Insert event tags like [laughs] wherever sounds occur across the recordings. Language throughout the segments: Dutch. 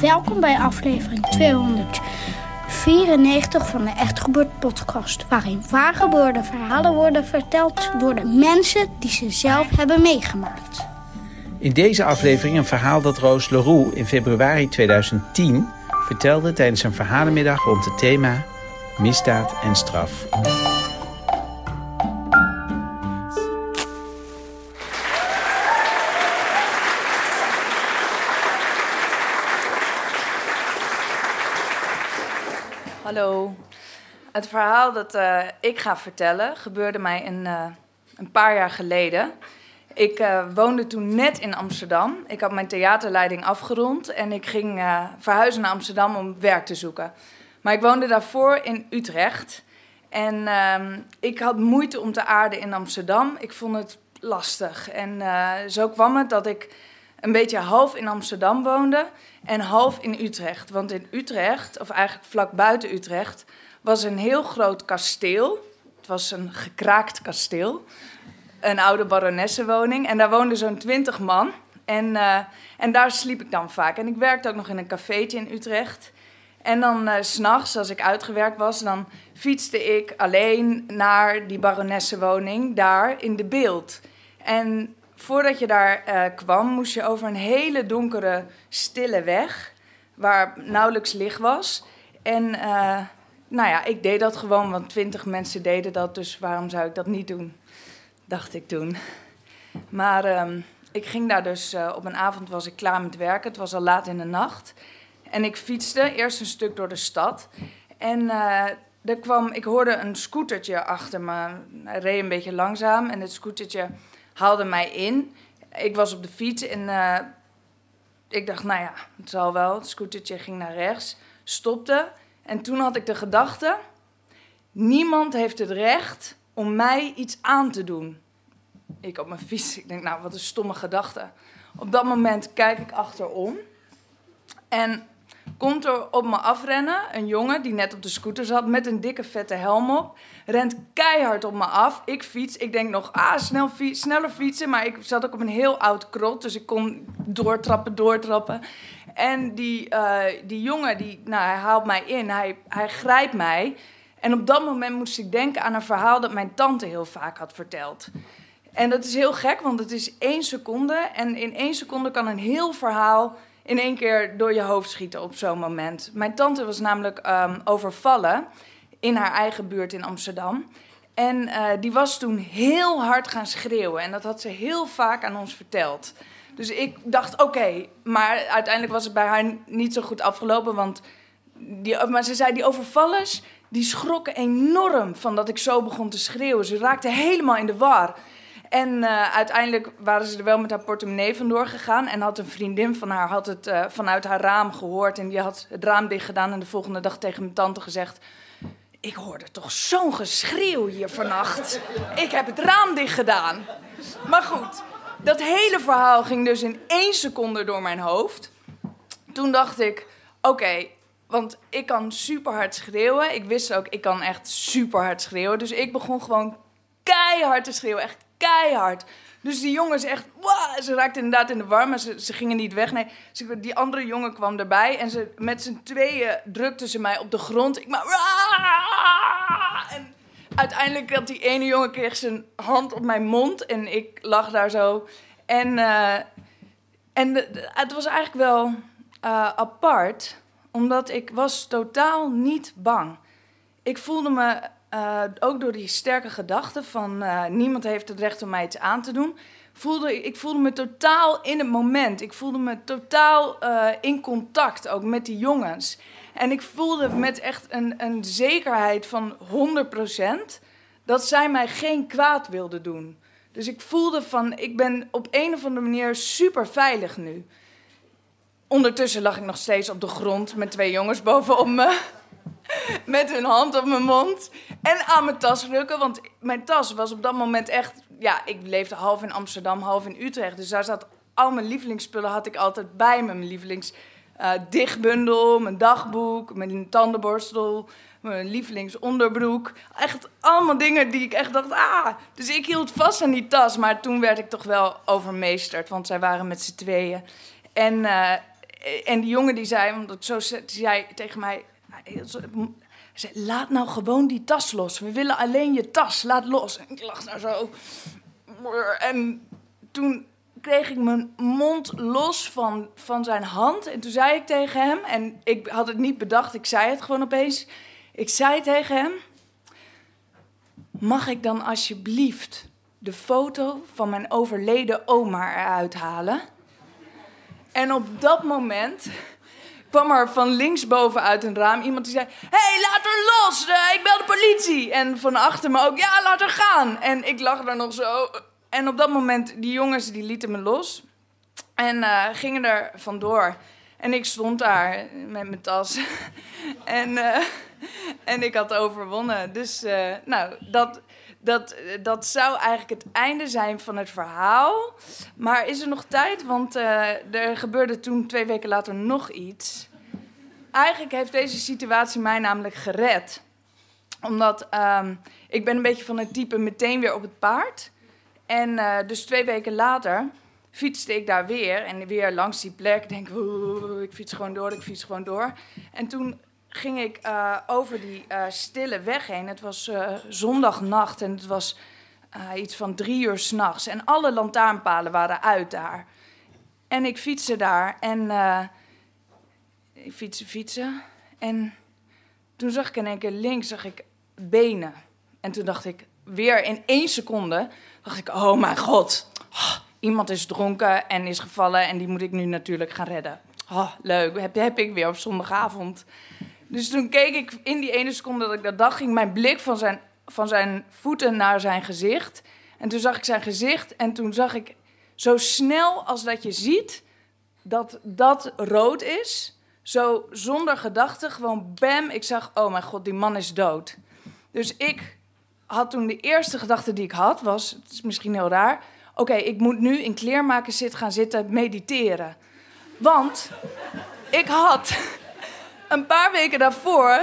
Welkom bij aflevering 294 van de Echtgebeurd podcast, waarin waargebeurde verhalen worden verteld door de mensen die ze zelf hebben meegemaakt. In deze aflevering een verhaal dat Roos Leroux in februari 2010 vertelde tijdens een verhalenmiddag rond het thema misdaad en straf. Het verhaal dat uh, ik ga vertellen gebeurde mij een, uh, een paar jaar geleden. Ik uh, woonde toen net in Amsterdam. Ik had mijn theaterleiding afgerond en ik ging verhuizen naar Amsterdam om werk te zoeken. Maar ik woonde daarvoor in Utrecht. En ehm, ik had moeite om te aarden in Amsterdam. Ik vond het lastig. En zo kwam het dat ik een beetje half in Amsterdam woonde en half in Utrecht. Want in Utrecht, of eigenlijk vlak buiten Utrecht, was een heel groot kasteel. Het was een gekraakt kasteel. Een oude baronessenwoning. En daar woonden zo'n twintig man. En, uh, en daar sliep ik dan vaak. En ik werkte ook nog in een cafeetje in Utrecht. En dan uh, s'nachts, als ik uitgewerkt was, dan fietste ik alleen naar die baronessenwoning daar in de beeld. En voordat je daar uh, kwam, moest je over een hele donkere, stille weg, waar nauwelijks licht was. En nou ja, ik deed dat gewoon, want twintig mensen deden dat, dus waarom zou ik dat niet doen? Dacht ik toen. Maar um, ik ging daar dus, uh, op een avond was ik klaar met werken, het was al laat in de nacht. En ik fietste eerst een stuk door de stad. En er kwam, ik hoorde een scootertje achter me. Hij reed een beetje langzaam en het scootertje haalde mij in. Ik was op de fiets en uh, ik dacht, nou ja, het zal wel. Het scootertje ging naar rechts, stopte. En toen had ik de gedachte, niemand heeft het recht om mij iets aan te doen. Ik op mijn fiets, ik denk, nou, wat een stomme gedachte. Op dat moment kijk ik achterom. En komt er op me afrennen een jongen die net op de scooter zat met een dikke vette helm op. Rent keihard op me af. Ik fiets. Ik denk nog, ah, snel fiets, sneller fietsen. Maar ik zat ook op een heel oud krot, dus ik kon doortrappen, doortrappen. En die, uh, die jongen, die, nou, hij haalt mij in, hij, hij grijpt mij. En op dat moment moest ik denken aan een verhaal dat mijn tante heel vaak had verteld. En dat is heel gek, want het is één seconde. En in één seconde kan een heel verhaal in één keer door je hoofd schieten op zo'n moment. Mijn tante was namelijk um, overvallen in haar eigen buurt in Amsterdam. En uh, die was toen heel hard gaan schreeuwen. En dat had ze heel vaak aan ons verteld. Dus ik dacht, oké. Maar uiteindelijk was het bij haar niet zo goed afgelopen. Want die, maar ze zei, die overvallers, die schrokken enorm van dat ik zo begon te schreeuwen. Ze raakten helemaal in de war. En uh, uiteindelijk waren ze er wel met haar portemonnee vandoor gegaan. En had een vriendin van haar had het uh, vanuit haar raam gehoord. En die had het raam dicht gedaan. En de volgende dag tegen mijn tante gezegd: Ik hoorde toch zo'n geschreeuw hier vannacht. Ik heb het raam dicht gedaan. Maar goed, dat hele verhaal ging dus in één seconde door mijn hoofd. Toen dacht ik: Oké, want ik kan super hard schreeuwen. Ik wist ook, ik kan echt super hard schreeuwen. Dus ik begon gewoon keihard te schreeuwen. Echt keihard. Dus die jongens echt, wow, ze raakten inderdaad in de war, maar ze, gingen niet weg. Nee, die andere jongen kwam erbij en ze, met z'n tweeën drukten ze mij op de grond. Ik maar, en uiteindelijk had die ene jongen kreeg zijn hand op mijn mond en ik lag daar zo. En, uh, en het was eigenlijk wel uh, apart, omdat ik was totaal niet bang. Ik voelde me uh, ook door die sterke gedachte van niemand heeft het recht om mij iets aan te doen, voelde ik voelde me totaal in het moment. Ik voelde me totaal in contact ook met die jongens. En ik voelde met echt een, een zekerheid van 100% dat zij mij geen kwaad wilde doen. Dus ik voelde van, ik ben op een of andere manier super veilig nu. Ondertussen lag ik nog steeds op de grond met twee jongens bovenop me. [laughs] Met hun hand op mijn mond. En aan mijn tas rukken. Want mijn tas was op dat moment echt. Ja, ik leefde half in Amsterdam, half in Utrecht. Dus daar zat al mijn lievelingsspullen had ik altijd bij me. Mijn lievelings uh, dichtbundel, mijn dagboek, mijn tandenborstel, mijn lievelingsonderbroek. Echt allemaal dingen die ik echt dacht, ah. Dus ik hield vast aan die tas. Maar toen werd ik toch wel overmeesterd. Want zij waren met z'n tweeën. En, uh, en die jongen die zei, omdat zo zei tegen mij zei, laat nou gewoon die tas los. We willen alleen je tas, laat los. En ik lag daar zo. En toen kreeg ik mijn mond los van, van zijn hand. En toen zei ik tegen hem, en ik had het niet bedacht, ik zei het gewoon opeens. Ik zei tegen hem: Mag ik dan alsjeblieft de foto van mijn overleden oma eruit halen? En op dat moment kwam er van linksboven uit een raam iemand die zei: hey, laat haar los, uh, ik bel de politie. En van achter me ook: Ja, laat haar gaan. En ik lag daar nog zo. En op dat moment, die jongens die lieten me los en uh, gingen er vandoor. En ik stond daar met mijn tas. [laughs] en, uh, en ik had overwonnen. Dus nou, dat, dat, dat zou eigenlijk het einde zijn van het verhaal. Maar is er nog tijd? Want er gebeurde toen twee weken later nog iets. Eigenlijk heeft deze situatie mij namelijk gered. Omdat um, ik ben een beetje van het type meteen weer op het paard. En uh, dus twee weken later fietste ik daar weer. En weer langs die plek. Denk, ik fiets gewoon door, ik fiets gewoon door. En toen ging ik uh, over die uh, stille weg heen. Het was zondagnacht en het was iets van drie uur s'nachts. En alle lantaarnpalen waren uit daar. En ik fietste daar en ik fietsen, fietsen. En toen zag ik in één keer links zag ik benen. En toen dacht ik, weer in één seconde, dacht ik, oh mijn god. Oh, iemand is dronken en is gevallen en die moet ik nu natuurlijk gaan redden. Oh, leuk, heb, heb ik weer op zondagavond. Dus toen keek ik in die ene seconde dat ik dat dacht, ging mijn blik van zijn, van zijn voeten naar zijn gezicht. En toen zag ik zijn gezicht en toen zag ik zo snel als dat je ziet dat dat rood is, zo zonder gedachte, gewoon bam, ik zag, oh mijn god, die man is dood. Dus ik had toen de eerste gedachte die ik had, was, het is misschien heel raar, oké, ik moet nu in kleermaken zit gaan zitten mediteren. Want ik had [laughs] een paar weken daarvoor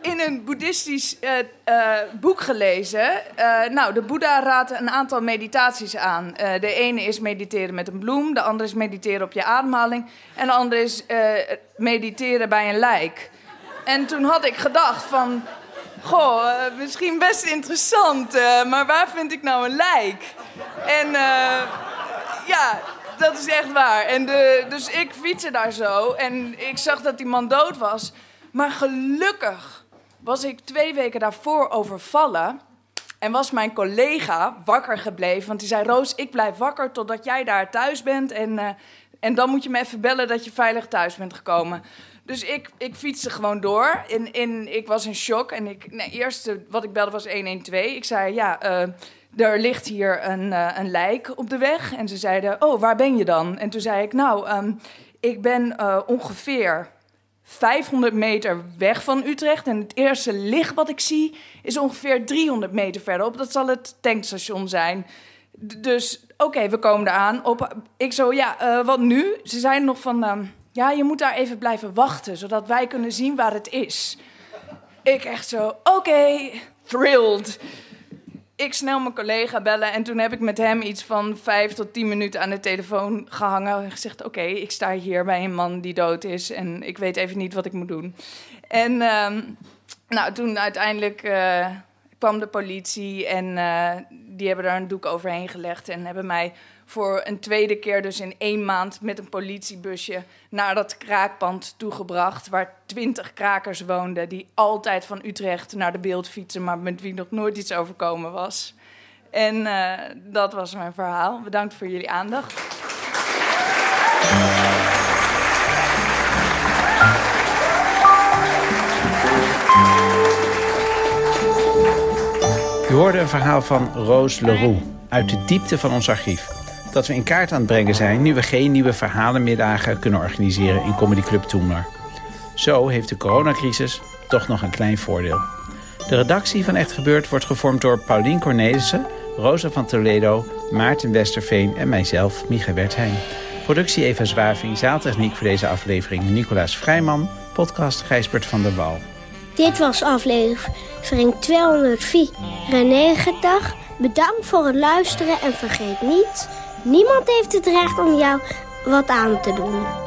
in een boeddhistisch uh, uh, boek gelezen. Uh, nou, de Boeddha raadt een aantal meditaties aan. de ene is mediteren met een bloem, de andere is mediteren op je ademhaling en de andere is mediteren bij een lijk. En toen had ik gedacht van, goh, misschien best interessant, maar waar vind ik nou een lijk? En ja, dat is echt waar. En de, dus ik fietste daar zo en ik zag dat die man dood was. Maar gelukkig was ik twee weken daarvoor overvallen. En was mijn collega wakker gebleven. Want die zei: Roos, ik blijf wakker totdat jij daar thuis bent. En, en dan moet je me even bellen dat je veilig thuis bent gekomen. Dus ik, ik fietste gewoon door. En, en ik was in shock. En ik, nee, eerst wat ik belde was 112. Ik zei: Ja, uh, er ligt hier een, uh, een lijk op de weg. En ze zeiden, oh, waar ben je dan? En toen zei ik, nou, um, ik ben uh, ongeveer 500 meter weg van Utrecht. En het eerste licht wat ik zie is ongeveer 300 meter verderop. Dat zal het tankstation zijn. Dus oké, we komen eraan. Op, ik zo, ja, wat nu? Ze zeiden nog van, um, ja, je moet daar even blijven wachten, zodat wij kunnen zien waar het is. Ik echt zo, oké, thrilled ik snel mijn collega bellen. En toen heb ik met hem iets van vijf tot tien minuten aan de telefoon gehangen. En gezegd: Oké, ik sta hier bij een man die dood is. En ik weet even niet wat ik moet doen. En um, nou, toen uiteindelijk uh, kwam de politie. En uh, die hebben daar een doek overheen gelegd. En hebben mij voor een tweede keer, dus in één maand, met een politiebusje naar dat kraakpand toegebracht. Waar twintig krakers woonden, die altijd van Utrecht naar de beeld fietsen, maar met wie nog nooit iets overkomen was. En uh, dat was mijn verhaal. Bedankt voor jullie aandacht. U hoorde een verhaal van Roos Leroux uit de diepte van ons archief. Dat we in kaart aan het brengen zijn nu we geen nieuwe verhalenmiddagen kunnen organiseren in Comedy Club Toemler. Zo heeft de coronacrisis toch nog een klein voordeel. De redactie van Echt Gebeurd wordt gevormd door Paulien Cornelissen, Rosa van Toledo, Maarten Westerveen en mijzelf, Micha Wertheim. Productie Eva Zwaving, zaaltechniek voor deze aflevering Nicolaas Vrijman, podcast Gijsbert van der Wal. Dit was aflevering 294. Bedankt voor het luisteren en vergeet niet... niemand heeft het recht om jou wat aan te doen.